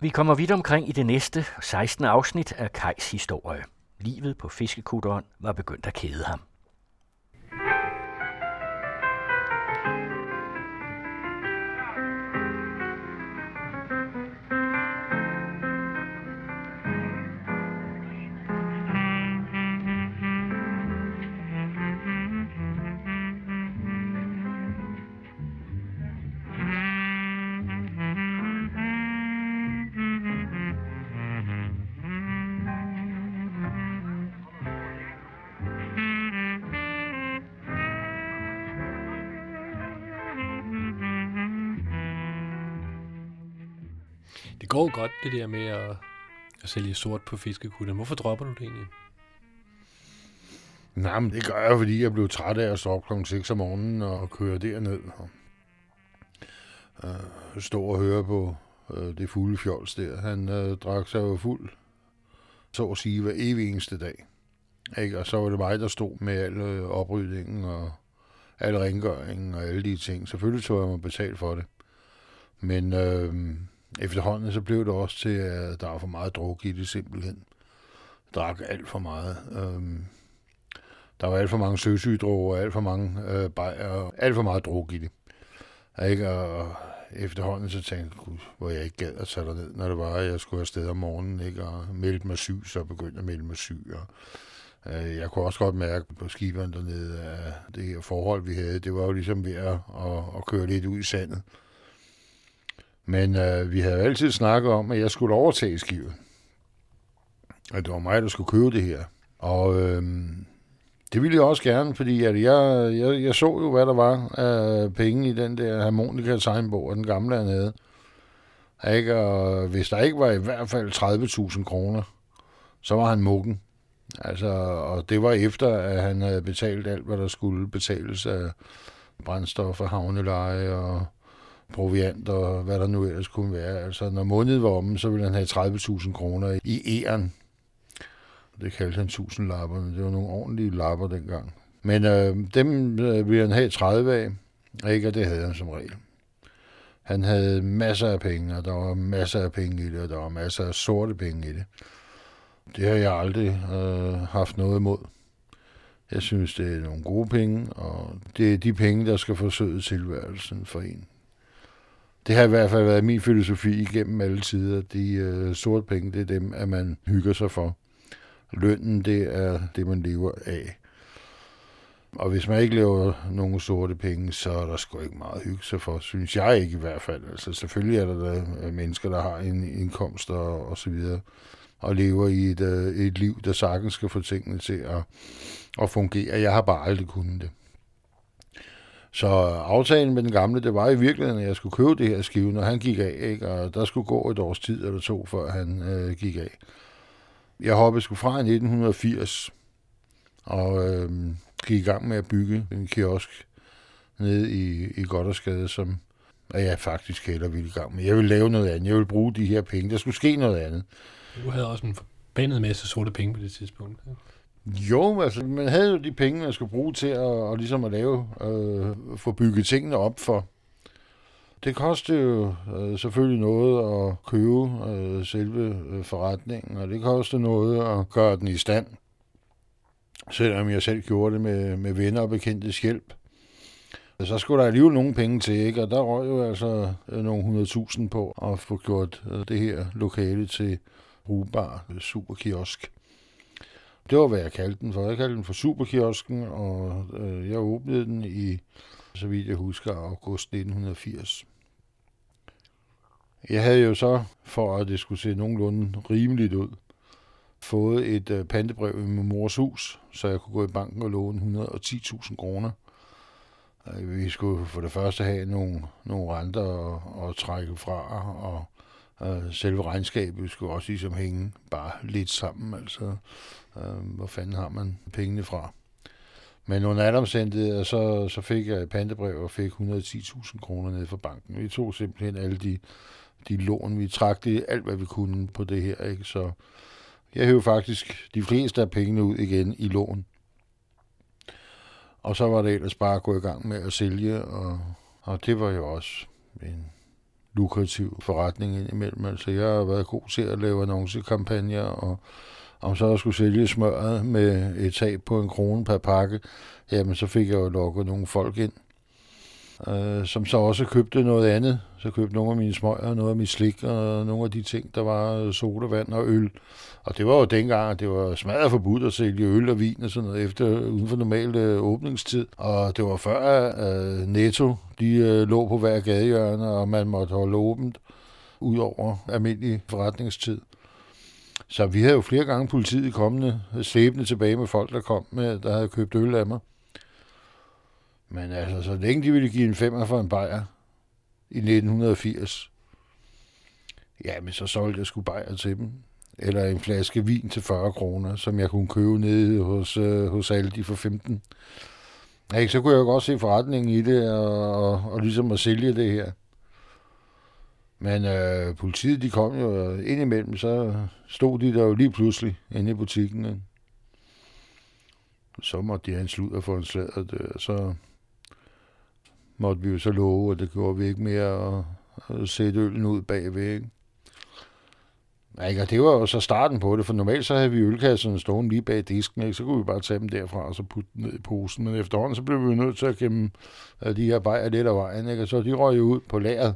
Vi kommer vidt omkring i det næste 16. afsnit af Kejs historie. Livet på fiskekutteren var begyndt at kede ham. Det der med at, at sælge sort på fiskekutter. Hvorfor dropper du det egentlig? Nej, men det gør jeg, fordi jeg blev træt af at stå op kl. 6 om morgenen og køre derned. Og, øh, stå og høre på øh, det fulde fjols der. Han øh, drak sig jo fuld, så at sige, hver evig eneste dag. Ikke? Og så var det mig, der stod med al øh, oprydningen og al rengøringen og alle de ting. Selvfølgelig tog jeg mig betalt for det. Men øh, efterhånden så blev det også til, at der var for meget druk i det simpelthen. Jeg drak alt for meget. Øhm, der var alt for mange søsygdroger, alt for mange øh, bajer, alt for meget druk i det. Ikke? Og efterhånden så tænkte jeg, gud, hvor jeg ikke gad at tage ned, når det var, at jeg skulle afsted om morgenen, ikke? og meldte mig syg, så begyndte jeg at melde mig syg. Og, øh, jeg kunne også godt mærke på skiberen dernede, at det her forhold, vi havde, det var jo ligesom ved at, at, at køre lidt ud i sandet. Men øh, vi havde jo altid snakket om, at jeg skulle overtage skibet. At det var mig, der skulle købe det her. Og øh, det ville jeg også gerne, fordi at jeg, jeg, jeg så jo, hvad der var af penge i den der harmonika tegnbog, den gamle han havde. Ikke? Og hvis der ikke var i hvert fald 30.000 kroner, så var han mukken. Altså, og det var efter, at han havde betalt alt, hvad der skulle betales af brændstof og havneleje og proviant og hvad der nu ellers kunne være. Altså, når måneden var om, så ville han have 30.000 kroner i æren. Det kaldte han 1000 lapperne. Det var nogle ordentlige lapper dengang. Men øh, dem øh, ville han have 30 af, ikke? Og det havde han som regel. Han havde masser af penge, og der var masser af penge i det, og der var masser af sorte penge i det. Det har jeg aldrig øh, haft noget imod. Jeg synes, det er nogle gode penge, og det er de penge, der skal forsøge tilværelsen for en. Det har i hvert fald været min filosofi igennem alle tider. De øh, sorte penge, det er dem, at man hygger sig for. Lønnen, det er det, man lever af. Og hvis man ikke laver nogen sorte penge, så er der sgu ikke meget hygge sig for, synes jeg ikke i hvert fald. Altså selvfølgelig er der, der øh, mennesker, der har en indkomst og, og så videre, og lever i et, øh, et liv, der sagtens skal få tingene til at, at fungere. Jeg har bare aldrig kunnet det. Så aftalen med den gamle, det var i virkeligheden, at jeg skulle købe det her skive, når han gik af, ikke? og der skulle gå et års tid eller to, før han øh, gik af. Jeg hoppede sgu fra i 1980, og øh, gik i gang med at bygge en kiosk nede i, i Goddersgade, som er jeg faktisk heller ville i gang med. Jeg ville lave noget andet. Jeg ville bruge de her penge. Der skulle ske noget andet. Du havde også en forbandet masse sorte penge på det tidspunkt. Ja. Jo, altså, man havde jo de penge, man skulle bruge til at, og ligesom at lave, øh, få bygget tingene op for. Det kostede jo øh, selvfølgelig noget at købe øh, selve øh, forretningen, og det kostede noget at gøre den i stand. Selvom jeg selv gjorde det med, med venner og bekendtes hjælp. Så skulle der alligevel nogle penge til, ikke? og der røg jo altså øh, nogle 100.000 på at få gjort øh, det her lokale til brugbar superkiosk. Det var, hvad jeg kaldte den for. Jeg kaldte den for Superkiosken, og øh, jeg åbnede den i, så vidt jeg husker, august 1980. Jeg havde jo så, for at det skulle se nogenlunde rimeligt ud, fået et øh, pantebrev i min mors hus, så jeg kunne gå i banken og låne 110.000 kroner. Øh, vi skulle for det første have nogle, nogle renter at, at trække fra, og øh, selve regnskabet skulle også ligesom hænge bare lidt sammen. Altså, øh, hvor fanden har man pengene fra? Men under alle omstændigheder, øh, så, så fik jeg et pantebrev og fik 110.000 kroner ned fra banken. Vi tog simpelthen alle de, de lån, vi trak det alt, hvad vi kunne på det her. Ikke? Så jeg hævde faktisk de fleste af pengene ud igen i lån. Og så var det ellers bare at gå i gang med at sælge, og, og det var jo også en lukrativ forretning indimellem. Altså, jeg har været god til at lave annoncekampagner, og om så jeg skulle sælge smøret med et tab på en krone per pakke, jamen så fik jeg jo lukket nogle folk ind, øh, som så også købte noget andet. Så købte nogle af mine smøger, noget af mit slik og nogle af de ting, der var øh, sodavand og øl. Og det var jo dengang, at det var smadret forbudt at sælge øl og vin og sådan noget efter uden for normal øh, åbningstid. Og det var før øh, Netto, de øh, lå på hver gadehjørne, og man måtte holde åbent ud over almindelig forretningstid. Så vi havde jo flere gange politiet kommende, slæbende tilbage med folk, der kom med, der havde købt øl af mig. Men altså, så længe de ville give en femmer for en bajer i 1980, ja, men så solgte jeg sgu bajer til dem. Eller en flaske vin til 40 kroner, som jeg kunne købe nede hos, øh, hos Aldi for 15. Ja, så kunne jeg jo godt se forretningen i det, og, og, og ligesom at sælge det her. Men øh, politiet, de kom jo øh, ind imellem, så stod de der jo lige pludselig inde i butikken. Ikke? Så måtte de have en sludder for en sladder, og øh, så måtte vi jo så love, og det gjorde vi ikke mere at, at sætte øllen ud bagved. Ikke? Ja, og det var jo så starten på det, for normalt så havde vi ølkasserne stående lige bag disken, ikke? så kunne vi bare tage dem derfra og så putte dem ned i posen. Men efterhånden så blev vi nødt til at gemme øh, de her bajer lidt af vejen, ikke? og så de røg jo ud på lageret.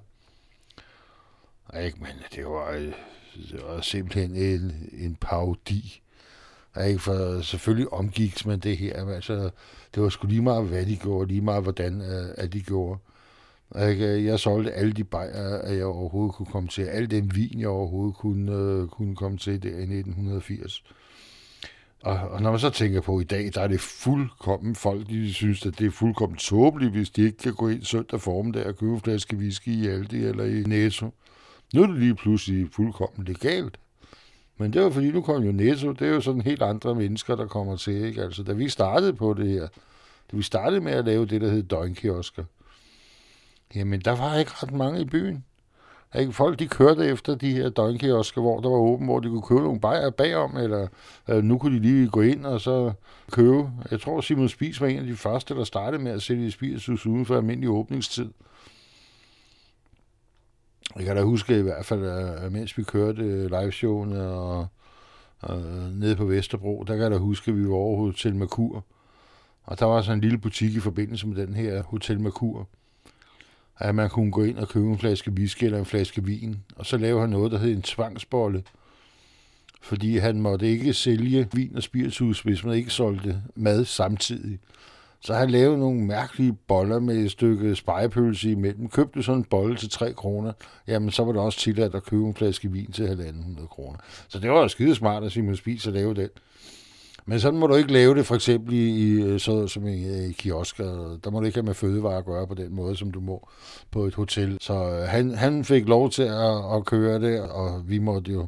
Ikke, men det var, øh, det var simpelthen en, en parodi. Ikke, for selvfølgelig omgik man det her. Men altså, det var sgu lige meget, hvad de gjorde, lige meget, hvordan øh, at de gjorde. Ikke? Øh, jeg solgte alle de bajer, jeg overhovedet kunne komme til. Al den vin, jeg overhovedet kunne, kunne komme til der i 1980. Og, og når man så tænker på i dag, der er det fuldkommen folk, de synes, at det er fuldkommen tåbeligt, hvis de ikke kan gå ind søndag formiddag og købe en flaske whisky i Aldi eller i Netto. Nu er det lige pludselig fuldkommen legalt. Men det var fordi, nu kom jo Netto, det er jo sådan helt andre mennesker, der kommer til. Ikke? Altså, da vi startede på det her, da vi startede med at lave det, der hed døgnkiosker, jamen der var ikke ret mange i byen. Ikke? Folk de kørte efter de her døgnkiosker, hvor der var åben, hvor de kunne købe nogle bajer bagom, eller øh, nu kunne de lige gå ind og så købe. Jeg tror, Simon Spis var en af de første, der startede med at sælge spiritus uden for almindelig åbningstid. Jeg kan da huske i hvert fald, at mens vi kørte øh, liveshowene og, og øh, nede på Vesterbro, der kan jeg da huske, at vi var over Hotel Merkur. Og der var sådan en lille butik i forbindelse med den her Hotel Merkur. At man kunne gå ind og købe en flaske whisky eller en flaske vin. Og så lavede han noget, der hed en tvangsbolle. Fordi han måtte ikke sælge vin og spiritus, hvis man ikke solgte mad samtidig. Så han lavede nogle mærkelige boller med et stykke spejepølse imellem. Købte sådan en bolle til 3 kroner, jamen så var det også tilladt at købe en flaske vin til 1.500 kroner. Så det var jo skide smart at Simon spiser at lave den. Men sådan må du ikke lave det, for eksempel i, i øh, så, som i, øh, i kiosker. Der må du ikke have med fødevarer at gøre på den måde, som du må på et hotel. Så øh, han, han fik lov til at, at køre det, og vi måtte jo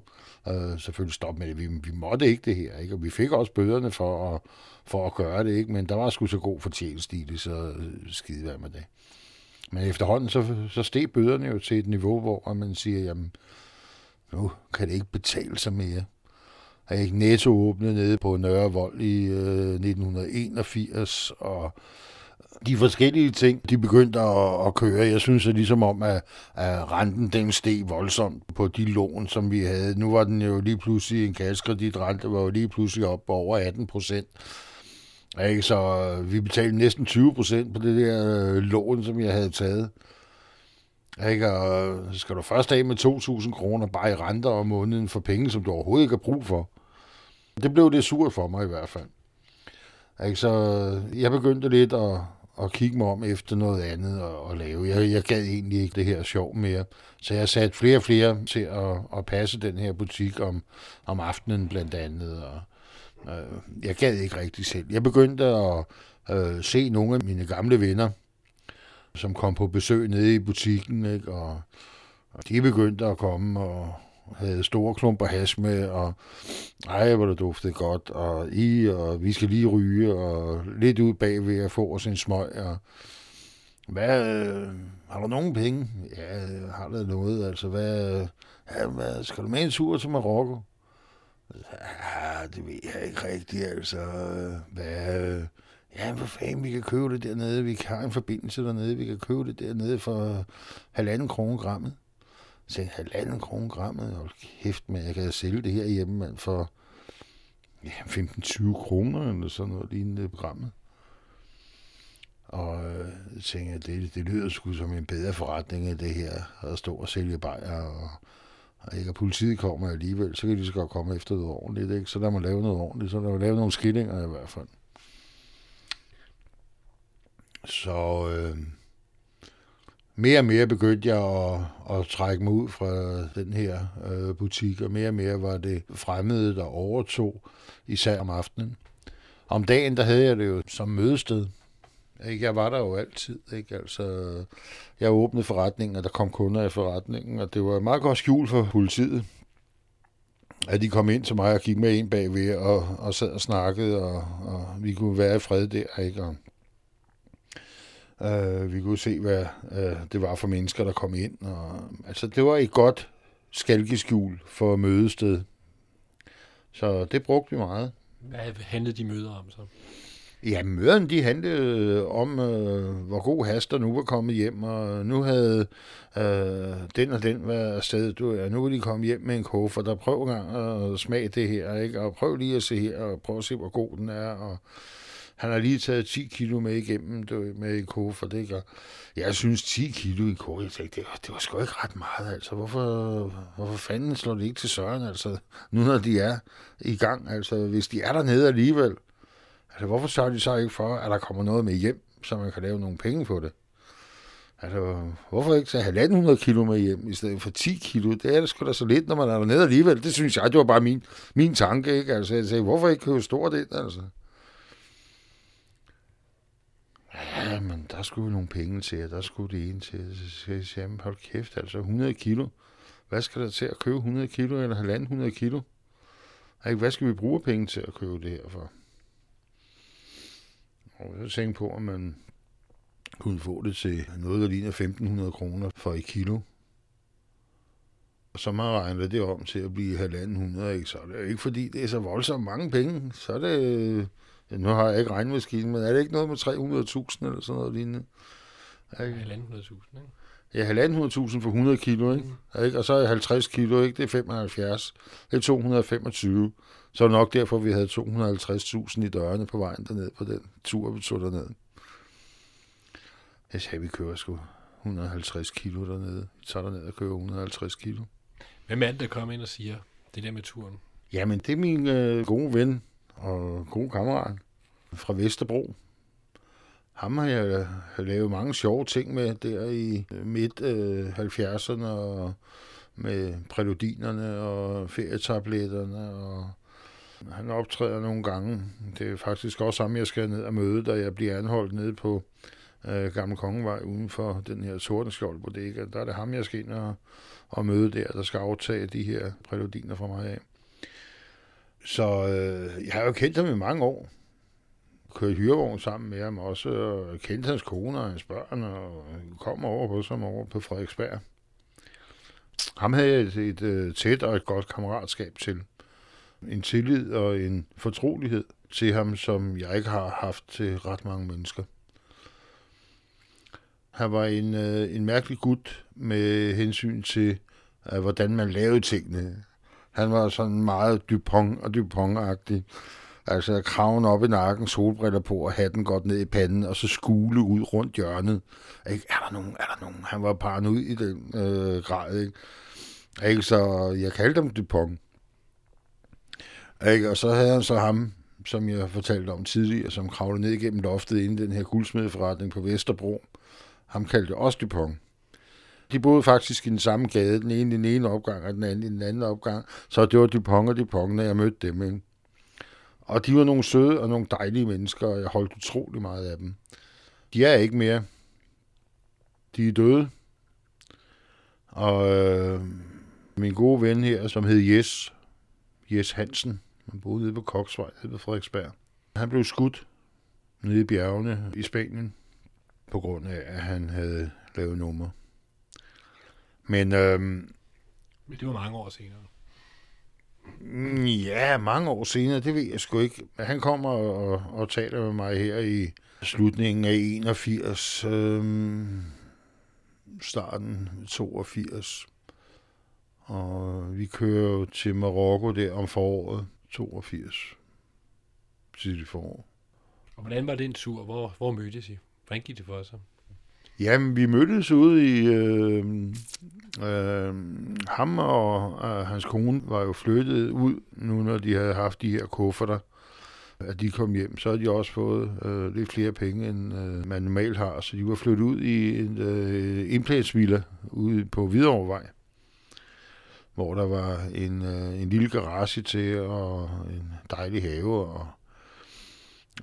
øh, selvfølgelig stoppe med det. Vi, vi måtte ikke det her, ikke? og vi fik også bøderne for at, for at gøre det, ikke? men der var sgu så god fortjeneste i det, så øh, skide være med det. Men efterhånden så, så steg bøderne jo til et niveau, hvor man siger, jamen, nu kan det ikke betale sig mere. Jeg ikke Netto åbnet nede på Nørre Vold i øh, 1981, og de forskellige ting, de begyndte at, at køre. Jeg synes at ligesom om, at, at renten den steg voldsomt på de lån, som vi havde. Nu var den jo lige pludselig en kaskreditrente, var jo lige pludselig op på over 18 procent. Ikke? Så øh, vi betalte næsten 20 procent på det der øh, lån, som jeg havde taget. Ikke? Og øh, skal du først af med 2.000 kroner bare i renter om måneden for penge, som du overhovedet ikke har brug for. Det blev det surt for mig i hvert fald. Ikke? Så øh, jeg begyndte lidt at, at kigge mig om efter noget andet at, at lave. Jeg, jeg gad egentlig ikke det her sjov mere. Så jeg satte flere og flere til at, at passe den her butik om, om aftenen blandt andet. Og, øh, jeg gad ikke rigtig selv. Jeg begyndte at øh, se nogle af mine gamle venner, som kom på besøg nede i butikken, ikke? Og, og de begyndte at komme og havde store klumper hash med, og ej, hvor det duftede godt, og i, og vi skal lige ryge, og lidt ud bagved at få os en smøg, og hvad, øh, har du nogen penge? Ja, har du noget, altså, hvad, ja, hvad, skal du med en tur til Marokko? Ja, det ved jeg ikke rigtigt, altså, hvad, Ja, for fanden, vi kan købe det dernede. Vi har en forbindelse dernede. Vi kan købe det dernede for halvanden kroner grammet. Så tænkte halvanden krone grammet, hold kæft, men jeg kan sælge det her hjemme mand, for ja, 15-20 kroner eller sådan noget lignende grammet. Og øh, tænkte, jeg, det, det lyder sgu som en bedre forretning end det her, at stå og sælge bajer, og, og ikke, og politiet kommer alligevel, så kan de så godt komme efter noget ordentligt, ikke? Så der mig lave noget ordentligt, så der mig lave nogle skillinger i hvert fald. Så øh, mere og mere begyndte jeg at, at trække mig ud fra den her øh, butik, og mere og mere var det fremmede, der overtog, især om aftenen. Om dagen, der havde jeg det jo som mødested. Ikke? Jeg var der jo altid. Ikke? Altså, jeg åbnede forretningen, og der kom kunder i forretningen, og det var meget godt skjul for politiet. At de kom ind til mig og gik med en bagved og, og sad og snakkede, og, og vi kunne være i fred der. Ikke? Og, øh, vi kunne se, hvad øh, det var for mennesker, der kom ind. Og, altså, det var et godt skalkeskjul for mødested. Så det brugte vi meget. Hvad handlede de møder om så? Ja, møderne de handlede om, øh, hvor god hast der nu var kommet hjem, og nu havde øh, den og den været afsted. Du, ja, nu vil de komme hjem med en kuffer, der prøv gang at smage det her, ikke? og prøv lige at se her, og prøv at se, hvor god den er, og han har lige taget 10 kilo med igennem med en kuffer, det gør. Jeg synes 10 kilo i en jeg det, det, var, det var sgu ikke ret meget, altså. Hvorfor, hvorfor fanden slår det ikke til søren, altså, nu når de er i gang, altså, hvis de er dernede alligevel, Altså, hvorfor sørger de så ikke for, at der kommer noget med hjem, så man kan lave nogle penge på det? Altså, hvorfor ikke tage 1.500 kilo med hjem, i stedet for 10 kilo? Det er da sgu da så lidt, når man er dernede alligevel. Det synes jeg, det var bare min, min tanke, ikke? Altså, jeg sagde, hvorfor ikke købe stort ind, altså? Ja, men der skulle nogle penge til, og der skulle det ene til. Så siger jeg hold kæft, altså 100 kilo. Hvad skal der til at købe 100 kilo eller 100 kilo? Hvad skal vi bruge penge til at købe det her for? Og så tænkte på, at man kunne få det til noget, der ligner 1.500 kroner for et kilo. Og så man regner det om til at blive 1.500, ikke? så er det ikke fordi, det er så voldsomt mange penge. Så er det, nu har jeg ikke regnmaskinen, men er det ikke noget med 300.000 eller sådan noget lignende? 1.500.000, ikke? Ja, 1.500.000 for 100 kilo, ikke? Mm. ikke? Og så er 50 kilo, ikke? Det er 75. Det er 225. Så er det nok derfor, vi havde 250.000 i dørene på vejen derned på den tur, vi tog derned. Jeg sagde, vi kører sgu 150 kilo dernede. Vi tager derned og kører 150 kilo. Hvem er det, der kommer ind og siger det der med turen? Jamen, det er min øh, gode ven og god kammerat fra Vesterbro. Ham har jeg lavet mange sjove ting med der i øh, midt øh, 70'erne og med præludinerne og ferietabletterne og han optræder nogle gange. Det er faktisk også ham, jeg skal ned og møde, da jeg bliver anholdt nede på øh, Gamle Kongevej uden for den her Tordenskjold bodega. Der er det ham, jeg skal ind og, og møde der, der skal aftage de her præludiner fra mig af. Så øh, jeg har jo kendt ham i mange år. Kørt hyrevogn sammen med ham også, og kendt hans kone og hans børn, og kom over på som over på Frederiksberg. Ham havde jeg et, et, et tæt og et godt kammeratskab til en tillid og en fortrolighed til ham, som jeg ikke har haft til ret mange mennesker. Han var en, øh, en mærkelig gut med hensyn til, øh, hvordan man lavede tingene. Han var sådan meget Dupont og Dupont-agtig. Altså kraven op i nakken, solbriller på og hatten godt ned i panden, og så skule ud rundt hjørnet. Ikke? Er der nogen? Er der nogen? Han var paranoid i den øh, grad. Ikke? Ikke? Så jeg kaldte ham Dupont. Ikke? Og så havde han så ham, som jeg fortalte om tidligere, som kravlede ned igennem loftet inden den her guldsmedforretning på Vesterbro. Ham kaldte også Dupont. De boede faktisk i den samme gade, den ene i den ene opgang, og den anden i den anden opgang. Så det var Dupont og Dupont, når jeg mødte dem. Ikke? Og de var nogle søde og nogle dejlige mennesker, og jeg holdt utrolig meget af dem. De er ikke mere. De er døde. Og øh, min gode ven her, som hed Jes, Jes Hansen, han boede nede på Koksvej, nede på Frederiksberg. Han blev skudt nede i bjergene i Spanien, på grund af, at han havde lavet nummer. Men, øhm, Men det var mange år senere. Ja, mange år senere, det ved jeg sgu ikke. Han kommer og, og, taler med mig her i slutningen af 81, øhm, starten 82. Og vi kører jo til Marokko der om foråret 82. Tidligt forår. Og hvordan var det en tur? Hvor, hvor mødtes I? Hvordan gik det for sig? Jamen, vi mødtes ude i... Øh, øh, ham og øh, hans kone var jo flyttet ud, nu når de havde haft de her kufferter, at de kom hjem. Så havde de også fået øh, lidt flere penge, end øh, man normalt har. Så de var flyttet ud i en øh, indpladsvilla ude på Hvidovrevej, hvor der var en, øh, en lille garage til og en dejlig have og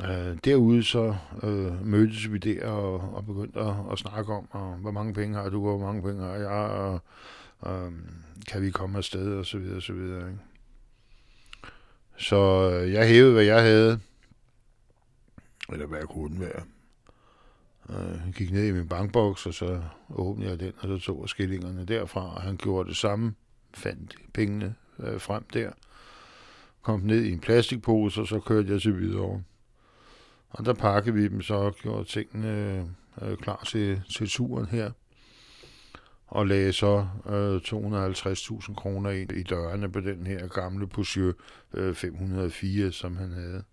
Øh, derude så øh, mødtes vi der og, og begyndte at, at snakke om, og, hvor mange penge har du, og hvor mange penge har jeg, og, og øhm, kan vi komme afsted, og så videre, og så videre. Ikke? Så øh, jeg hævede, hvad jeg havde, eller hvad jeg kunne være. Øh, gik ned i min bankboks, og så åbnede jeg den, og så tog jeg skillingerne derfra, og han gjorde det samme, fandt pengene øh, frem der, kom ned i en plastikpose, og så kørte jeg til videre. Og der pakkede vi dem så og gjorde tingene øh, klar til, til turen her. Og lagde så øh, 250.000 kroner ind i dørene på den her gamle Peugeot øh, 504, som han havde.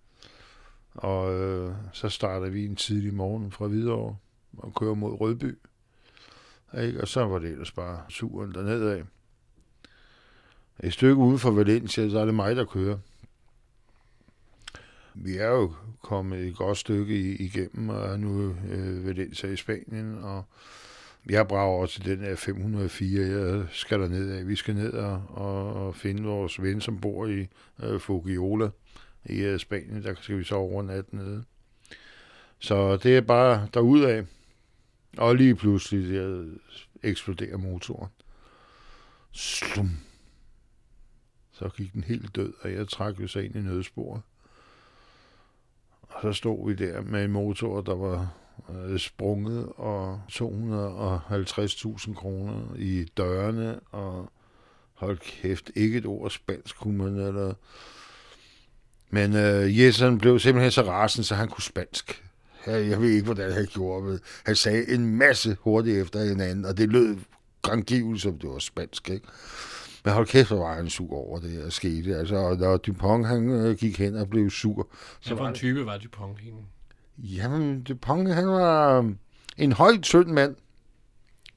Og øh, så startede vi en tidlig morgen fra Hvidovre og kører mod Rødby. Ikke? Og så var det ellers bare turen dernede af. Et stykke ude for Valencia, så er det mig, der kører vi er jo kommet et godt stykke igennem, og er nu øh, ved den i Spanien, og jeg brager også til den her 504, jeg skal der ned af. Vi skal ned og, og, og finde vores ven, som bor i øh, Fugiola i øh, Spanien. Der skal vi så over natten nede. Så det er bare derudad. Og lige pludselig der eksploderer motoren. Slum. Så gik den helt død, og jeg trak jo så ind i nødsporet. Og så stod vi der med en motor, der var øh, sprunget, og 250.000 kroner i dørene, og hold kæft, ikke et ord spansk kunne man, eller... Men øh, Jesen blev simpelthen så rasen, så han kunne spansk. Jeg ved ikke, hvordan han gjorde det. Han sagde en masse hurtigt efter hinanden, og det lød grangivligt, som det var spansk, ikke? Men hold kæft, hvor var han sur over det der skete. Altså, når Dupont han øh, gik hen og blev sur. Så Hvad for en type var Dupont egentlig? Jamen, Dupont han var øh, en højt tynd mand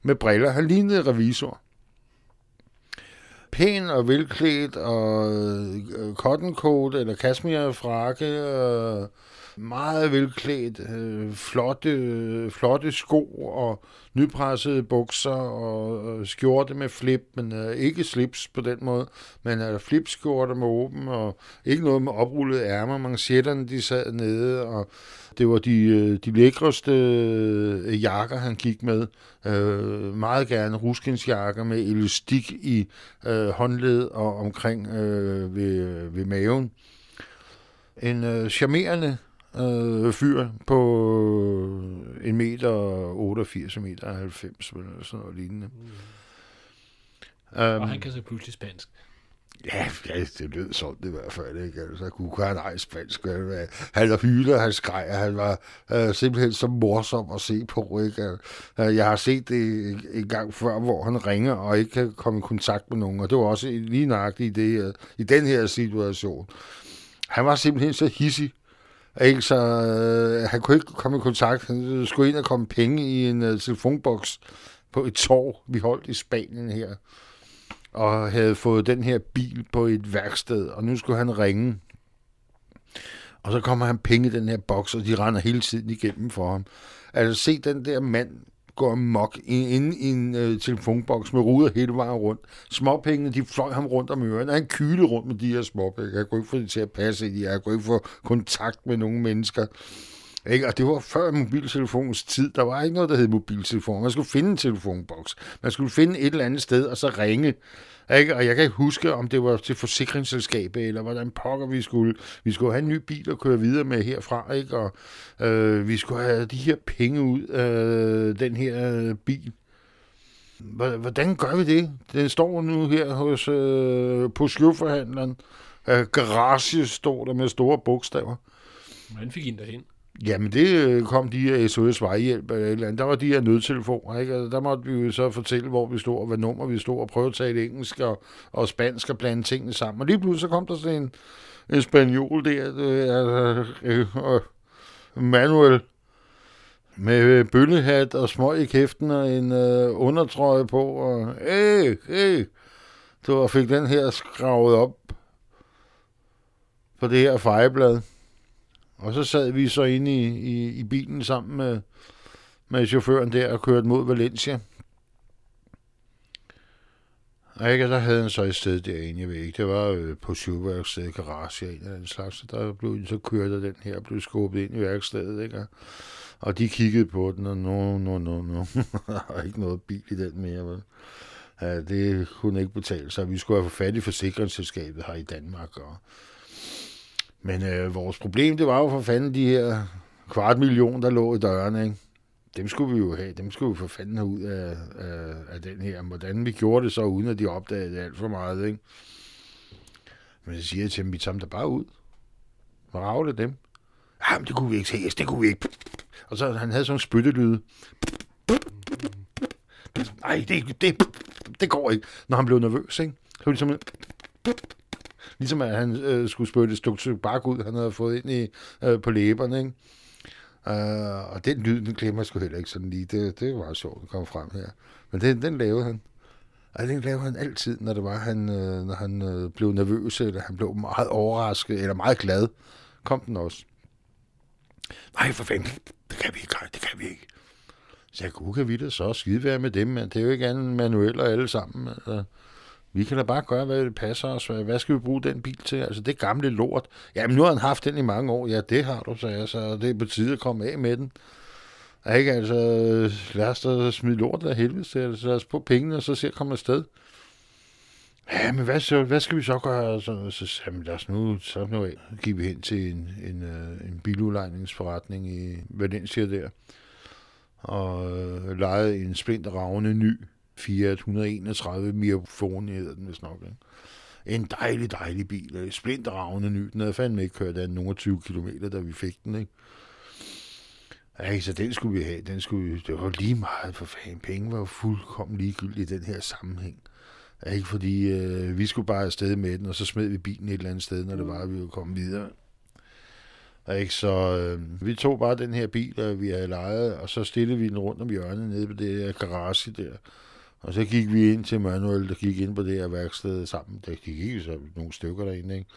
med briller. Han lignede revisor. Pæn og velklædt og øh, cotton coat eller cashmere frakke og meget velklædt, øh, flotte, flotte sko og nypressede bukser og skjorte med flip, men øh, ikke slips på den måde, men øh, flipskjorte med åben og ikke noget med oprullede ærmer. Manchetterne, de sad nede, og det var de, øh, de lækreste øh, jakker, han gik med. Øh, meget gerne ruskinsjakker med elastik i øh, håndled og omkring øh, ved, øh, ved maven. En øh, charmerende øh, fyr på en meter 88 meter 90 eller sådan noget lignende. Mm. Um, og han kan så pludselig spansk. Ja, ja, det lød sådan i hvert fald, ikke? Altså, kunne han ej spansk. Han var hyler, han skreg, han var øh, simpelthen så morsom at se på, ikke? Øh, jeg har set det en gang før, hvor han ringer og ikke kan komme i kontakt med nogen, og det var også lige nøjagtigt i, det, i den her situation. Han var simpelthen så hissig, ikke? Så øh, han kunne ikke komme i kontakt. Han skulle ind og komme penge i en øh, telefonboks på et torv, vi holdt i Spanien her. Og havde fået den her bil på et værksted, og nu skulle han ringe. Og så kommer han penge i den her boks, og de render hele tiden igennem for ham. Altså se den der mand gå amok inde i en øh, telefonboks med ruder hele vejen rundt. Småpengene, de fløj ham rundt om ørerne. Han kylede rundt med de her småpenge. Jeg kunne ikke få det til at passe ind. Jeg kunne ikke få kontakt med nogle mennesker. Ikke? Og det var før mobiltelefonens tid. Der var ikke noget, der hed mobiltelefon. Man skulle finde en telefonboks. Man skulle finde et eller andet sted, og så ringe. Ikke? Og jeg kan ikke huske, om det var til forsikringsselskabet, eller hvordan pokker vi skulle. Vi skulle have en ny bil at køre videre med herfra, ikke? og øh, vi skulle have de her penge ud af øh, den her øh, bil. Hvordan gør vi det? Den står nu her hos øh, på sløvforhandleren. Øh, garage står der med store bogstaver. Hvordan fik I derhen? Jamen, det øh, kom de her SOS Vejhjælp eller et eller andet. Der var de her nødtelefoner, ikke? Altså, der måtte vi jo så fortælle, hvor vi stod, og hvad nummer vi stod, og prøve at tale engelsk og, og spansk og blande tingene sammen. Og lige pludselig så kom der sådan en, en spanjol der, øh, øh, øh, Manuel, med øh, bøllehat og smøg i kæften og en øh, undertrøje på, og hey, hey, du fik den her skravet op på det her fejeblad. Og så sad vi så inde i, i, i bilen sammen med, med chaufføren der og kørte mod Valencia. Og ikke, der havde han så et sted derinde, jeg ved ikke, det var øh, på syvværkstedet, garage, en eller anden slags, så der blev så kørt af den her, blev skubbet ind i værkstedet, ikke? Og de kiggede på den, og no, no, no, no, der er ikke noget bil i den mere, vel? Ja, det kunne ikke betale sig. Vi skulle have fat i forsikringsselskabet her i Danmark, og men øh, vores problem, det var jo for fanden de her kvart million, der lå i dørene, ikke? Dem skulle vi jo have. Dem skulle vi for fanden have ud af, af, af den her. Hvordan vi gjorde det så, uden at de opdagede det alt for meget, ikke? Men så siger jeg til dem, vi tager dem da bare ud. Ravle dem. Ah, Jamen, det kunne vi ikke se. Det kunne vi ikke. Og så han havde sådan en spyttelyde. Nej, det, det, det går ikke. Når han blev nervøs, ikke? Så var det ligesom Ligesom at han øh, skulle spytte et stykke tobak ud, han havde fået ind i, øh, på læberne, ikke? Uh, og den lyd, den glemmer jeg sgu heller ikke sådan lige. Det, det var sjovt at komme frem her. Men den, den lavede han. Og den lavede han altid, når det var, han, øh, når han øh, blev nervøs, eller han blev meget overrasket, eller meget glad, kom den også. Nej, for fanden, det kan vi ikke, det kan vi ikke. Så jeg kunne kan vi da så skide være med dem, men det er jo ikke andet manueller alle sammen. Altså. Vi kan da bare gøre, hvad det passer os. Hvad skal vi bruge den bil til? Altså, det gamle lort. Jamen, nu har han haft den i mange år. Ja, det har du, sagde jeg, så det er på tide at komme af med den. Er ikke altså, lad os da smide lort af helvede til, altså, lad os på pengene, og så se at komme afsted. Ja, men hvad, så, hvad skal vi så gøre? Så, så jamen, lad os nu, så nu af. Giver vi hen til en, en, øh, en biludlejningsforretning i Valencia der, og øh, lejede en splinterravne ny Fiat 131 Mirafone hedder den vist nok. Ikke? En dejlig, dejlig bil. Splinterravne ny. Den havde fandme ikke kørt af nogen 20 km, da vi fik den. Ikke? Ej, så den skulle vi have. Den skulle, det var lige meget for fanden. Penge var jo fuldkommen ligegyldige i den her sammenhæng. Ikke fordi øh, vi skulle bare afsted med den, og så smed vi bilen et eller andet sted, når det var, at vi ville komme videre. Ikke? Så øh, vi tog bare den her bil, der vi havde lejet, og så stillede vi den rundt om hjørnet nede på det her garage der. Og så gik vi ind til Manuel, der gik ind på det her værksted sammen. Der gik ikke så nogle stykker derinde, ikke?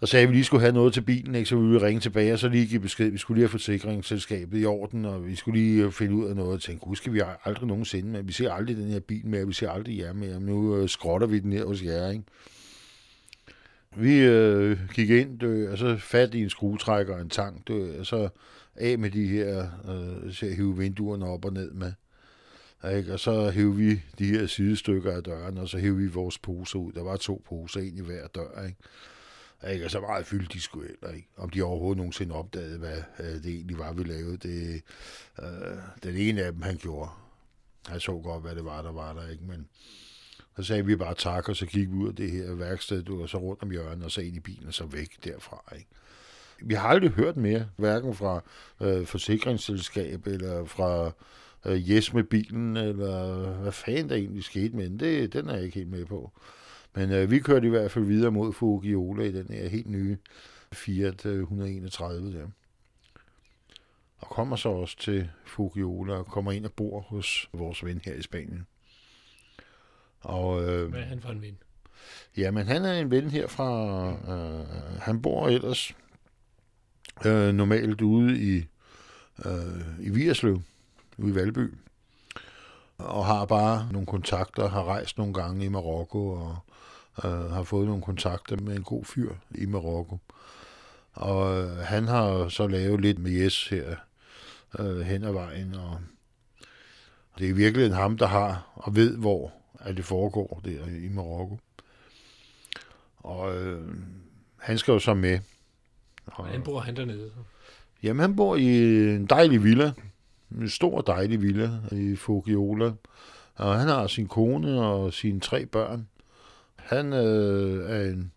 Og sagde, at vi lige skulle have noget til bilen, ikke? så vi ville ringe tilbage, og så lige give besked. Vi skulle lige have forsikringsselskabet i orden, og vi skulle lige øh, finde ud af noget. Og tænke, husk, vi aldrig nogensinde med. Vi ser aldrig den her bil mere, vi ser aldrig jer mere. Nu øh, skrotter vi den her hos jer, ikke? Vi øh, gik ind, dø, og så fat i en skruetrækker og en tang, dø, og så af med de her, øh, så hive vinduerne op og ned med. Ikke? Og så hævde vi de her sidestykker af døren, og så hævde vi vores poser ud. Der var to poser, en i hver dør. Ikke? Ikke? Og så meget fyldt de skulle heller ikke. Om de overhovedet nogensinde opdagede, hvad øh, det egentlig var, vi lavede. Det, øh, den ene af dem, han gjorde. Han så godt, hvad det var, der var der. ikke. Men så sagde vi bare tak, og så gik vi ud af det her værksted, og så rundt om hjørnet, og så ind i bilen, og så væk derfra. Ikke? Vi har aldrig hørt mere, hverken fra øh, forsikringsselskab eller fra øh, yes med bilen, eller hvad fanden der egentlig skete med den, det, den er jeg ikke helt med på. Men øh, vi kørte i hvert fald videre mod Fugiola i den her helt nye Fiat 131 øh, der. Og kommer så også til Fugiola og kommer ind og bor hos vores ven her i Spanien. Og, øh, Hvad er han for en ven? Jamen, han er en ven her fra... Øh, han bor ellers øh, normalt ude i, øh, i Vierslev ude i Valby. Og har bare nogle kontakter, har rejst nogle gange i Marokko, og øh, har fået nogle kontakter med en god fyr i Marokko. Og øh, han har så lavet lidt med Jes her øh, hen ad vejen, og det er virkelig ham, der har og ved, hvor at det foregår der i Marokko. Og øh, han skal jo så med. Og, Hvordan bor han dernede? Jamen, han bor i en dejlig villa en stor dejlig villa i Fogiola. Og han har sin kone og sine tre børn. Han øh, er en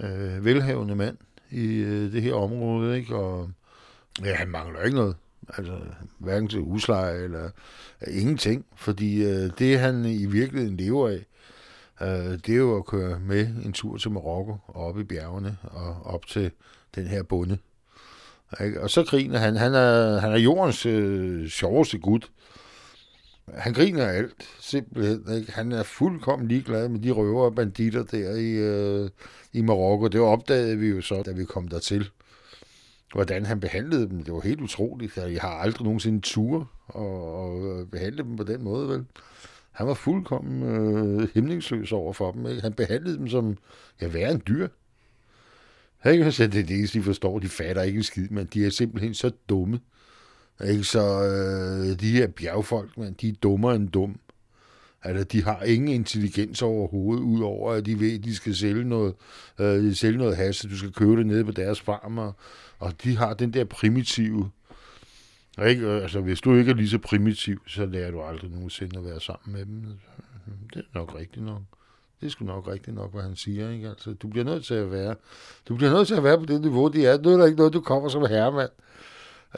øh, velhavende mand i øh, det her område, ikke? Og ja, han mangler ikke noget. Altså, hverken til husleje eller øh, ingenting. Fordi øh, det, han i virkeligheden lever af, øh, det er jo at køre med en tur til Marokko og op i bjergene og op til den her bonde. Ikke? Og så griner han. Han er, han er jordens øh, sjoveste gut. Han griner alt, simpelthen. Ikke? Han er fuldkommen ligeglad med de røver og banditter der i, øh, i Marokko. Det opdagede vi jo så, da vi kom dertil. Hvordan han behandlede dem, det var helt utroligt. Altså, jeg har aldrig nogensinde tur og, og behandle dem på den måde, vel? Han var fuldkommen øh, hæmningsløs over for dem. Ikke? Han behandlede dem som, ja, værre en dyr. Ikke? Så det er det eneste, de forstår. De fatter ikke en skid, men de er simpelthen så dumme. Ikke? Så øh, de her bjergfolk, man, de er dummere end dum. Altså, de har ingen intelligens overhovedet, udover at de ved, at de skal sælge noget, øh, sælge noget has, du skal købe det nede på deres farm, og, og de har den der primitive, ikke? Altså, hvis du ikke er lige så primitiv, så lærer du aldrig nogensinde at være sammen med dem. Det er nok rigtigt nok. Det er sgu nok rigtigt nok, hvad han siger. Ikke? Altså, du bliver nødt til at være, du bliver nødt til at være på det niveau, det er. Nu er der ikke noget, du kommer som herremand.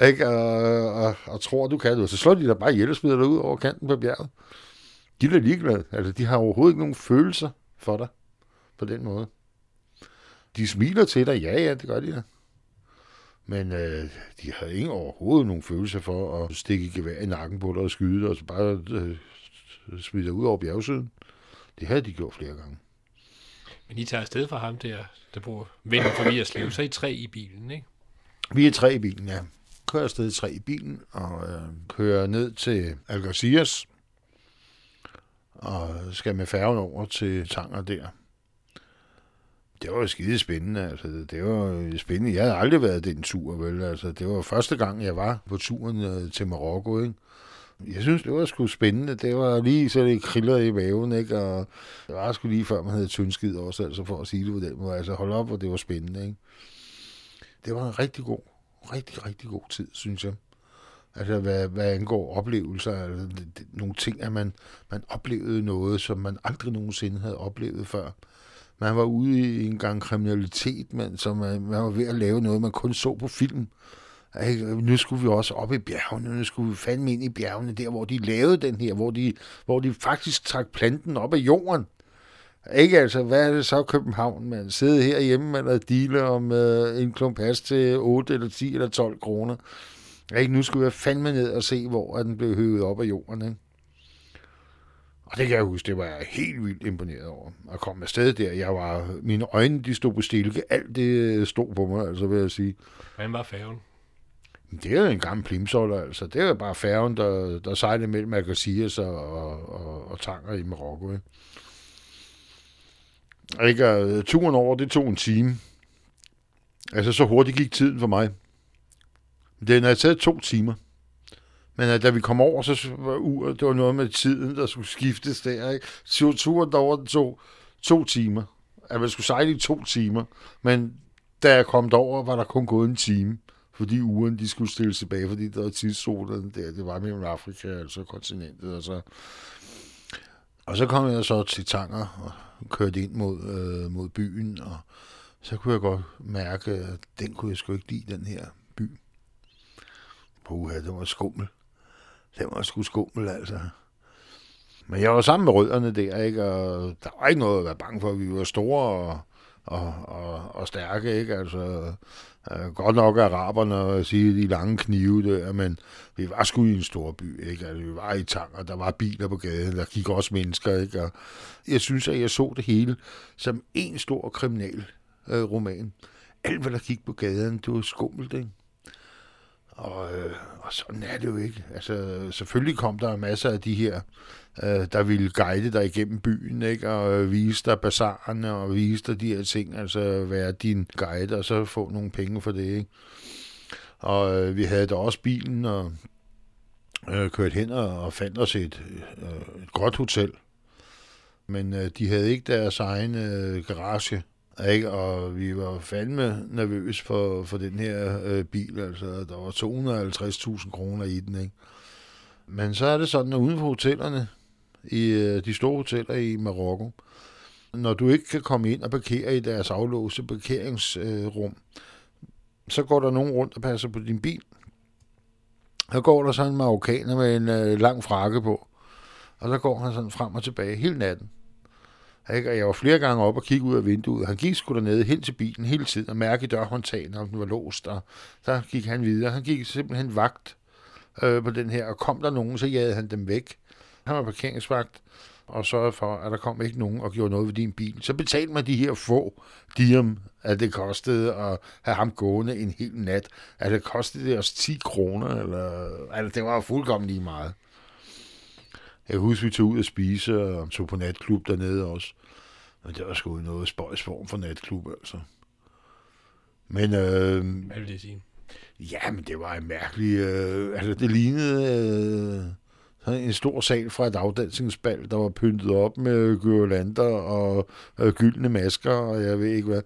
Ikke? Og, og, og tror, du kan. det. Så slår de dig bare ihjel og smider dig ud over kanten på bjerget. De er ligeglade. Altså, de har overhovedet ikke nogen følelser for dig på den måde. De smiler til dig, ja, ja, det gør de da. Men øh, de har ingen overhovedet nogen følelse for at stikke gevær i nakken på dig og skyde dig, og så bare øh, smide dig ud over bjergsiden. Det havde de gjort flere gange. Men I tager afsted fra ham der, der bor ven for Vierslev, så er I tre i bilen, ikke? Vi er tre i bilen, ja. Kører afsted tre i bilen og øh, kører ned til Algeciras og skal med færgen over til Tanger der. Det var jo skide spændende, altså. Det var spændende. Jeg havde aldrig været den tur, vel. Altså, det var første gang, jeg var på turen øh, til Marokko, ikke? Jeg synes, det var sgu spændende. Det var lige så det krillede i maven, ikke? Og det var sgu lige før, man havde tyndskid også, altså for at sige det på den måde. Altså hold op, og det var spændende, ikke? Det var en rigtig god, rigtig, rigtig god tid, synes jeg. Altså, hvad, hvad angår oplevelser, altså, det, det, nogle ting, at man, man oplevede noget, som man aldrig nogensinde havde oplevet før. Man var ude i en gang kriminalitet, men som man, man var ved at lave noget, man kun så på film. Nu skulle vi også op i bjergene, nu skulle vi fandme ind i bjergene, der hvor de lavede den her, hvor de, hvor de faktisk trak planten op af jorden. Ikke altså, hvad er det så København, man sidder herhjemme man og dealer om øh, en klump pas til 8 eller 10 eller 12 kroner. Ikke? Nu skulle jeg fandme ned og se, hvor den blev høvet op af jorden. Ikke? Og det kan jeg huske, det var jeg helt vildt imponeret over. At komme afsted der, jeg var, mine øjne de stod på stilke, alt det øh, stod på mig, altså vil jeg sige. Hvordan var færgen? Det er jo en gammel plimsoller, altså. Det er jo bare færgen, der, der sejler mellem Algeciras og, og, og, og Tanger i Marokko, ikke? Ikke, øh, turen over, det tog en time. Altså, så hurtigt gik tiden for mig. Den havde taget to timer. Men øh, da vi kom over, så var uret, det var noget med tiden, der skulle skiftes der. Ikke? Turen derover, den tog to timer. At man skulle sejle i to timer. Men da jeg kom derover, var der kun gået en time. Fordi uren, de skulle stille tilbage, fordi der var tidszonerne der. Det var mellem Afrika, altså kontinentet. Og så, og så kom jeg så til Tanger og kørte ind mod, øh, mod byen, og så kunne jeg godt mærke, at den kunne jeg sgu ikke lide, den her by. Puha, det var skummel. Det var sgu skummel, altså. Men jeg var sammen med rødderne der, ikke? Og der var ikke noget at være bange for. Vi var store og, og, og, og stærke, ikke? Altså, øh, godt nok araberne at sige de lange knive der, men vi var sgu i en stor by, ikke? Altså, vi var i tang, og der var biler på gaden, der gik også mennesker, ikke? Og jeg synes, at jeg så det hele som en stor kriminal øh, roman. Alt, hvad der gik på gaden, det var skummelt, ikke? Og, øh, og sådan er det jo ikke. Altså, selvfølgelig kom der masser af de her, øh, der ville guide dig igennem byen, ikke? og øh, vise dig bazarerne, og vise dig de her ting, altså være din guide, og så få nogle penge for det. Ikke? Og øh, vi havde da også bilen, og øh, kørt hen og, og fandt os et, øh, et godt hotel. Men øh, de havde ikke deres egen øh, garage, ikke? Og vi var fandme nervøs for, for den her øh, bil. Altså, der var 250.000 kroner i den. Ikke? Men så er det sådan, at uden for hotellerne, i øh, de store hoteller i Marokko, når du ikke kan komme ind og parkere i deres aflåste parkeringsrum, så går der nogen rundt og passer på din bil. Så går der sådan en marokkaner med en øh, lang frakke på, og så går han sådan frem og tilbage hele natten. Ikke? Og jeg var flere gange op og kigge ud af vinduet. Han gik sgu dernede hen til bilen hele tiden og mærke i dørhåndtagen, om den var låst. Og så gik han videre. Han gik simpelthen vagt øh, på den her, og kom der nogen, så jagede han dem væk. Han var parkeringsvagt og sørgede for, at der kom ikke nogen og gjorde noget ved din bil. Så betalte man de her få dirham, at det kostede at have ham gående en hel nat. At det kostede det os 10 kroner, eller altså, det var fuldkommen lige meget. Jeg husker, vi tog ud og spise, og tog på natklub dernede også. Men det var sgu noget spøjsform for natklub, altså. Men, øh, Hvad vil det sige? ja, men det var en mærkelig... Øh, altså, det lignede... Øh, sådan en stor sal fra et afdansningsbal, der var pyntet op med gyrolanter og øh, gyldne masker, og jeg ved ikke hvad.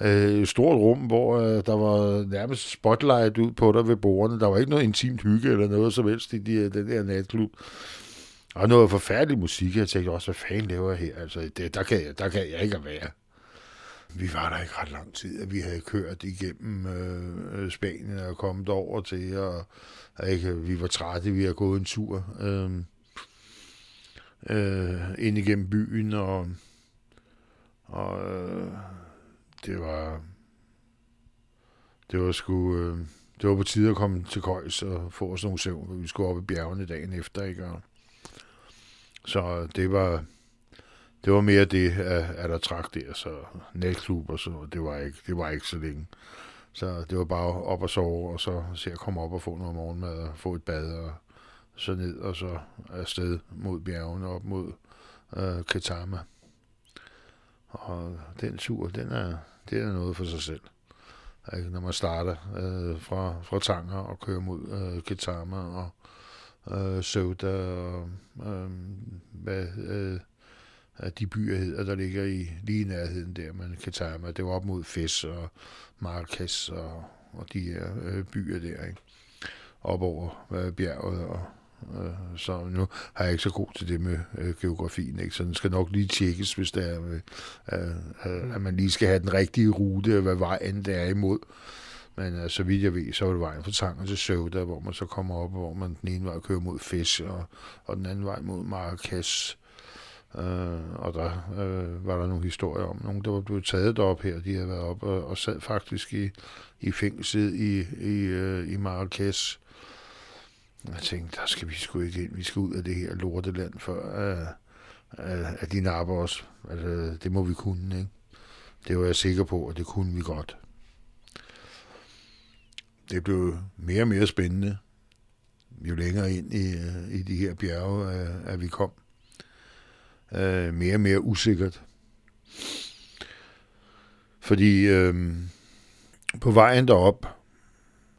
Øh, et stort rum, hvor øh, der var nærmest spotlight ud på dig ved bordene. Der var ikke noget intimt hygge eller noget som helst i de, den der natklub. Og noget forfærdelig musik. Jeg tænkte også, hvad fanden laver jeg her? Altså, det, der, kan jeg, der kan jeg ikke være. Vi var der ikke ret lang tid, at vi havde kørt igennem øh, Spanien og kommet over til, og, ikke, vi var trætte, vi havde gået en tur øh, øh, ind igennem byen, og, og øh, det var det var sgu øh, det var på tide at komme til Køjs og få os nogle søvn, for vi skulle op i bjergene dagen efter, ikke? Og, så det var, det var mere det, at, at der trak der, så natklub og så, det var ikke, det var ikke så længe. Så det var bare op og sove, og så se at komme op og få noget morgenmad og få et bad, og så ned og så afsted mod bjergene op mod øh, Ketama. Og den tur, den er, det er noget for sig selv. Ikke? Når man starter øh, fra, fra Tanger og kører mod øh, Ketama og øh, Soda og øh, hvad øh, de byer hedder, der ligger i lige i nærheden der, man kan tage med. Det var op mod Fes og Marrakesh og, og de her øh, byer der, ikke? Op over øh, bjerget og øh, så nu har jeg ikke så god til det med øh, geografien, ikke? så den skal nok lige tjekkes, hvis det er, øh, øh, øh, at man lige skal have den rigtige rute, hvad vejen det er imod. Men øh, så vidt jeg ved, så var det vejen fra Tanger til Søvda, hvor man så kommer op, hvor man den ene vej kører mod Fisk, og, og den anden vej mod Marrakesh. Øh, og der øh, var der nogle historier om nogen, der var blevet taget derop her. De havde været op og, og sad faktisk i, i fængslet i, i, øh, i Marrakesh. Jeg tænkte, der skal vi sgu ikke ind. Vi skal ud af det her lorteland, før øh, øh, at de napper os. Altså, det må vi kunne, ikke? Det var jeg sikker på, at det kunne vi godt. Det blev mere og mere spændende, jo længere ind i, øh, i de her bjerge, at, at vi kom. Uh, mere og mere usikkert. Fordi øh, på vejen derop,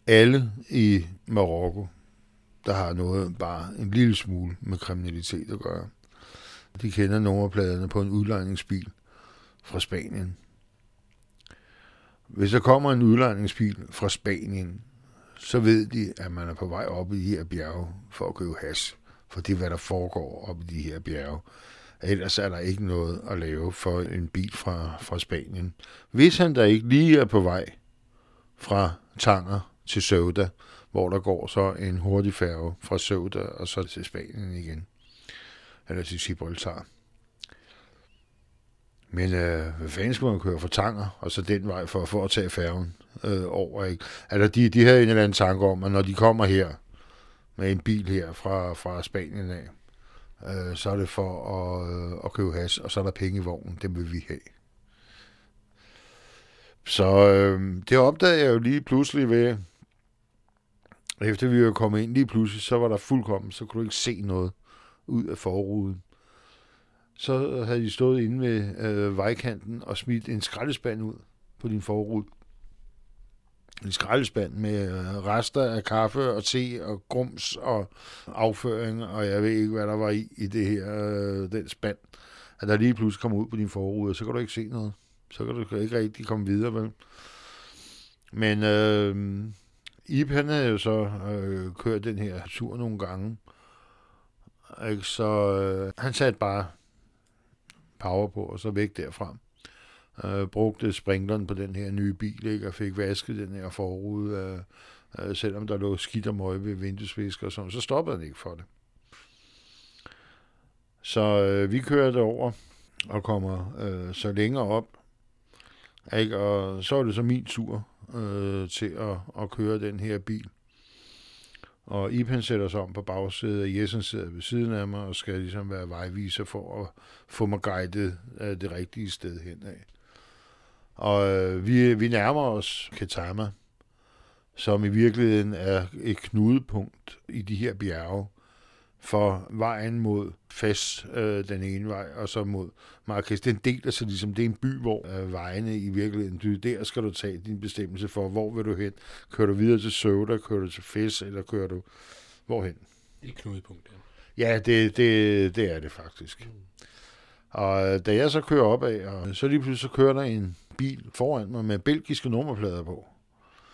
alle i Marokko, der har noget bare en lille smule med kriminalitet at gøre. De kender nummerpladerne på en udlejningsbil fra Spanien. Hvis der kommer en udlejningsbil fra Spanien, så ved de, at man er på vej op i de her bjerge for at købe has. For det er, hvad der foregår op i de her bjerge. Ellers er der ikke noget at lave for en bil fra, fra Spanien. Hvis han der ikke lige er på vej fra Tanger til Søvda, hvor der går så en hurtig færge fra Søvda og så til Spanien igen. Eller til Gibraltar. Men øh, hvad fanden skulle man køre fra Tanger, og så den vej for, for at tage færgen øh, over, ikke? Altså, de, de havde en eller anden tanke om, at når de kommer her, med en bil her fra, fra Spanien af, øh, så er det for at, øh, at købe has, og så er der penge i vognen, det vil vi have. Så øh, det opdagede jeg jo lige pludselig ved, efter vi var kommet ind lige pludselig, så var der fuldkommen, så kunne du ikke se noget ud af forruden. Så havde de stået inde ved øh, vejkanten og smidt en skraldespand ud på din forrude. En skraldespand med øh, rester af kaffe og te og grums og afføring, og jeg ved ikke, hvad der var i, i det her, øh, den spand. At der lige pludselig kommer ud på din forrude, så kan du ikke se noget. Så kan du ikke rigtig komme videre, vel? Men øh, Ip, han havde jo så øh, kørt den her tur nogle gange. Ikke? Så øh, han satte bare power på, og så væk derfra. Øh, brugte sprinkleren på den her nye bil, ikke, og fik vasket den her forrude, øh, øh, selvom der lå skidt og møg ved vinduesvisker og sådan, så stoppede han ikke for det. Så øh, vi kørte over og kommer øh, så længere op, ikke? og så er det så min tur øh, til at, at køre den her bil. Og Ipan sætter sig om på bagsædet, og Jessen sidder ved siden af mig og skal ligesom være vejviser for at få mig guidet øh, det rigtige sted hen af. Og øh, vi, vi nærmer os Ketama, som i virkeligheden er et knudepunkt i de her bjerge for vejen mod Fes øh, den ene vej, og så mod Marrakesh. Den deler sig ligesom, det er en by, hvor øh, vejene i virkeligheden, du, der skal du tage din bestemmelse for, hvor vil du hen? Kører du videre til Søvda, kører du til Fes, eller kører du hvorhen? Det er knudepunkt, ja. Ja, det, det, det er det faktisk. Mm. Og øh, da jeg så kører op af, og så lige pludselig så kører der en bil foran mig med belgiske nummerplader på.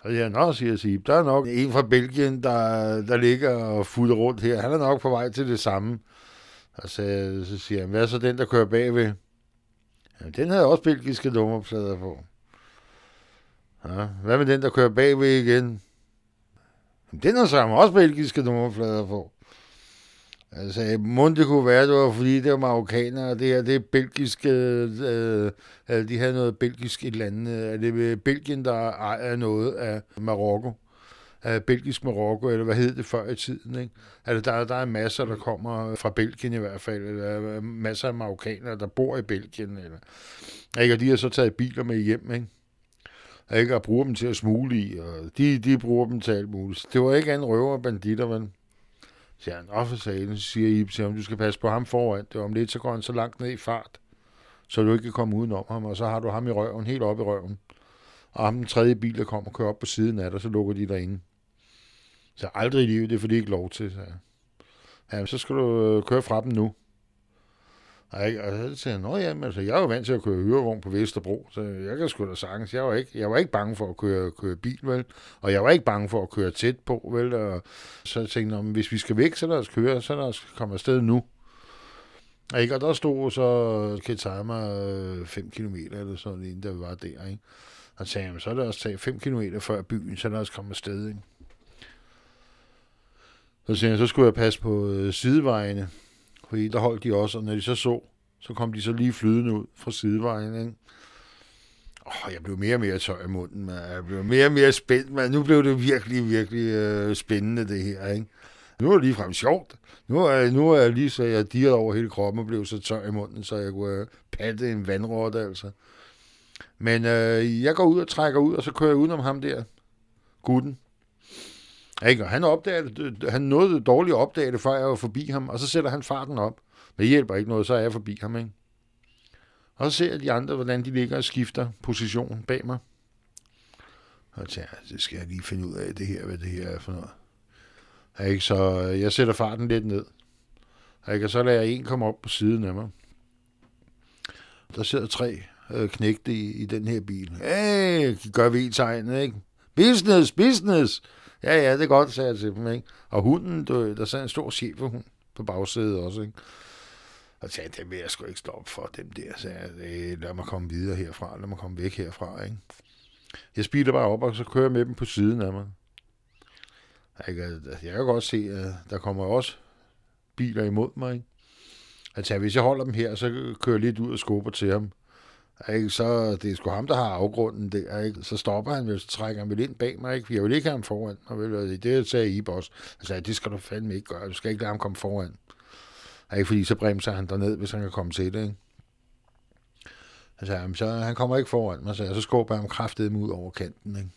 Og jeg nå, siger Sib, der er nok en fra Belgien, der, der ligger og futter rundt her. Han er nok på vej til det samme. Og så, så siger han, hvad er så den, der kører bagved? Jamen, den havde også belgiske nummerplader på. Ja, hvad med den, der kører bagved igen? Jamen, den har så også belgiske nummerplader på. Altså, må det kunne være, det var fordi, det var marokkanere, og det her, det er belgiske, øh, øh, de havde noget belgisk et eller andet, er det øh, Belgien, der ejer noget af Marokko? Af belgisk Marokko, eller hvad hed det før i tiden, ikke? Altså, der, der er masser, der kommer fra Belgien i hvert fald, eller masser af marokkanere, der bor i Belgien, eller, ikke? Og de har så taget biler med hjem, ikke? Ikke? Og bruger dem til at smule i, og de, de bruger dem til alt muligt. Det var ikke andet røver og banditter, men siger han, og for salen, siger Ib til ham, du skal passe på ham foran. Det var om lidt, så går han så langt ned i fart, så du ikke kan komme udenom ham, og så har du ham i røven, helt op i røven. Og ham den tredje bil, der kommer og kører op på siden af dig, så lukker de derinde. Så aldrig i livet, det får de ikke lov til, så. Ja, så skal du øh, køre fra dem nu. Og, jeg, og så siger han, ja, altså, jeg er jo vant til at køre hyrevogn på Vesterbro, så jeg kan sgu da sagtens. Jeg var ikke, jeg var ikke bange for at køre, køre bil, vel? Og jeg var ikke bange for at køre tæt på, vel? Og så tænkte jeg, hvis vi skal væk, så lad os køre, så lad os komme afsted nu. Og, ikke? og der stod så Ketama øh, 5 km eller sådan en, der var der, ikke? Og så sagde jeg, så lad os tage 5 km før byen, så lad os komme afsted, ikke? Så sagde jeg, så skulle jeg passe på øh, sidevejene, fordi der holdt de også, og når de så så, så kom de så lige flydende ud fra sidevejen, ikke? Oh, jeg blev mere og mere tør i munden, man. jeg blev mere og mere spændt, men nu blev det virkelig, virkelig øh, spændende, det her, ikke? Nu er det ligefrem sjovt. Nu er, nu er jeg lige så jeg dirrede over hele kroppen og blev så tør i munden, så jeg kunne øh, patte en vandråd, altså. Men øh, jeg går ud og trækker ud, og så kører jeg udenom ham der, gutten. Ikke? Og han, opdager det, han nåede dårligt at opdage det, før jeg var forbi ham, og så sætter han farten op. Men det hjælper ikke noget, så er jeg forbi ham. Ikke? Og så ser jeg de andre, hvordan de ligger og skifter position bag mig. Og jeg tænker, det skal jeg lige finde ud af, det her, hvad det her er for noget. Ikke? Så øh, jeg sætter farten lidt ned. Ikke? Og så lader jeg en komme op på siden af mig. Der sidder tre øh, knægte i, i den her bil. Hey, gør vi tegnet, ikke? Business, business! Ja, ja, det er godt, sagde jeg til dem, ikke? Og hunden, du, der sad en stor cheferhund på bagsædet også, ikke? Og sagde, det vil jeg sgu ikke stoppe for dem der, sagde jeg. Lad mig komme videre herfra, lad mig komme væk herfra, ikke? Jeg speeder bare op, og så kører jeg med dem på siden af mig. Jeg kan, jeg kan godt se, at der kommer også biler imod mig, ikke? Altså, hvis jeg holder dem her, så kører jeg lidt ud og skubber til ham. Ikke? Så det er sgu ham, der har afgrunden der. Ikke? Så stopper han vel, så trækker han vel ind bag mig. Ikke? Jeg vil ikke have ham foran. Og vel, det sagde I også. Altså, det skal du fandme ikke gøre. Du skal ikke lade ham komme foran. Ikke? Fordi så bremser han derned, hvis han kan komme til det. Ikke? Altså, så han kommer ikke foran mig, så, så skubber jeg ham kraftedeme ud over kanten. Ikke?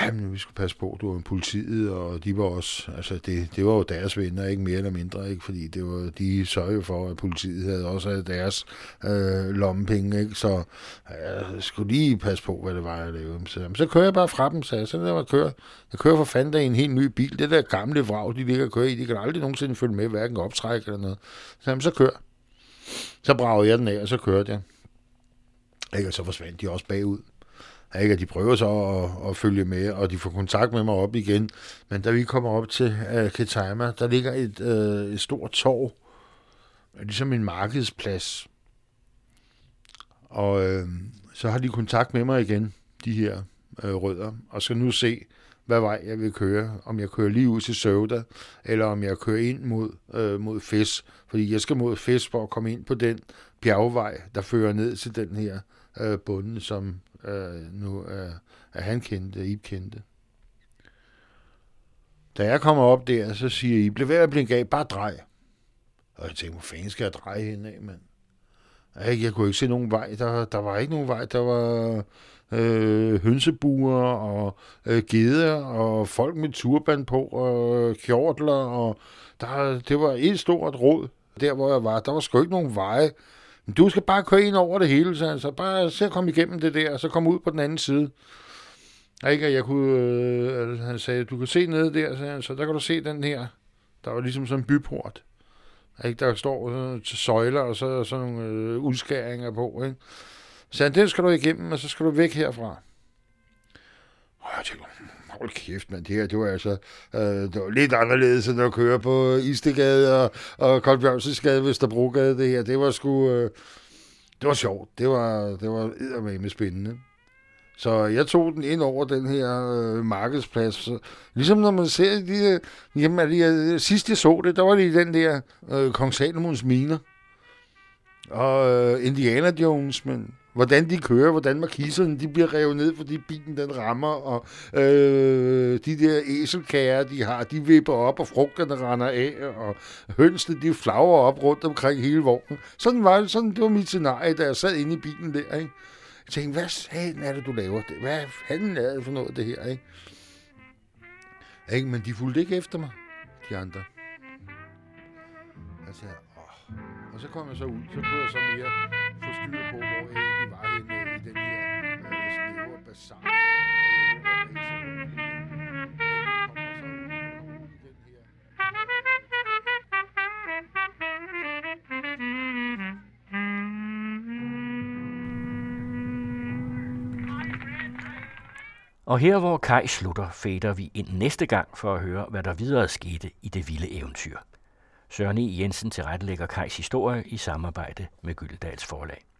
Ja, men vi skulle passe på, du var politiet, og de var også, altså det, det var jo deres venner, ikke mere eller mindre, ikke? fordi det var, de sørgede for, at politiet havde også havde deres øh, lommepenge, ikke? så jeg skulle lige passe på, hvad det var, jeg lavede. Så, så kører jeg bare fra dem, så jeg, så der var kører. Jeg kører for fanden i en helt ny bil. Det der gamle vrag, de ligger og kører i, de kan aldrig nogensinde følge med, hverken optræk eller noget. Så, jamen, så kør. Så bragede jeg den af, og så kørte jeg. Ikke? Og så forsvandt de også bagud. Ikke? Og de prøver så at, at følge med, og de får kontakt med mig op igen. Men da vi kommer op til uh, Ketama, der ligger et, uh, et stort torv, ligesom en markedsplads. Og øh, så har de kontakt med mig igen, de her øh, rødder, og skal nu se, hvad vej jeg vil køre. Om jeg kører lige ud til Søvda, eller om jeg kører ind mod, øh, mod Fes. Fordi jeg skal mod Fes for at komme ind på den bjergvej, der fører ned til den her øh, som øh, nu øh, er, er han kendte, Ib kendte. Da jeg kommer op der, så siger I, bliv ved at blive gav, bare drej. Og jeg tænkte, hvor fanden skal jeg dreje hen af, mand? Jeg, jeg kunne ikke se nogen vej. Der, der var ikke nogen vej. Der var øh, hønsebuer og øh, geder og folk med turban på og kjortler. Og der, det var et stort råd, der hvor jeg var. Der var sgu ikke nogen veje. Men du skal bare køre ind over det hele, så altså bare se at komme igennem det der, og så komme ud på den anden side. Ikke, jeg kunne, øh, han sagde, du kan se nede der, så, så der kan du se den her. Der var ligesom sådan en byport. Ikke, der står sådan til søjler, og så sådan nogle øh, udskæringer på. Ikke? Så den skal du igennem, og så skal du væk herfra. Og jeg tænker, hmm hold kæft, mand, det her, det var altså, øh, det var lidt anderledes, end at køre på Istegade og, og Koldbjørnsensgade, Vesterbrogade, det her. Det var sgu, øh, det var sjovt. Det var, det var eddermame spændende. Så jeg tog den ind over den her øh, markedsplads. Så, ligesom når man ser de, jamen, de, sidst jeg så det, der var det i den der øh, Kong Salomons miner. Og øh, Indiana Jones, men hvordan de kører, hvordan markiserne de bliver revet ned, fordi bilen den rammer, og øh, de der æselkager, de har, de vipper op, og frugterne render af, og hønsene, de flager op rundt omkring hele vognen. Sådan var det, sådan, det var mit scenarie, da jeg sad inde i bilen der, ikke? Jeg tænkte, hvad fanden er det, du laver? Hvad fanden er det for noget, det her, ikke? ikke? Men de fulgte ikke efter mig, de andre. Jeg sagde, åh. Og så kom jeg så ud, så kunne jeg så mere få styr på, hvor jeg bazar. Og her hvor Kai slutter, fader vi ind næste gang for at høre, hvad der videre skete i det vilde eventyr. Søren E. Jensen tilrettelægger Kajs historie i samarbejde med Gyldendals forlag.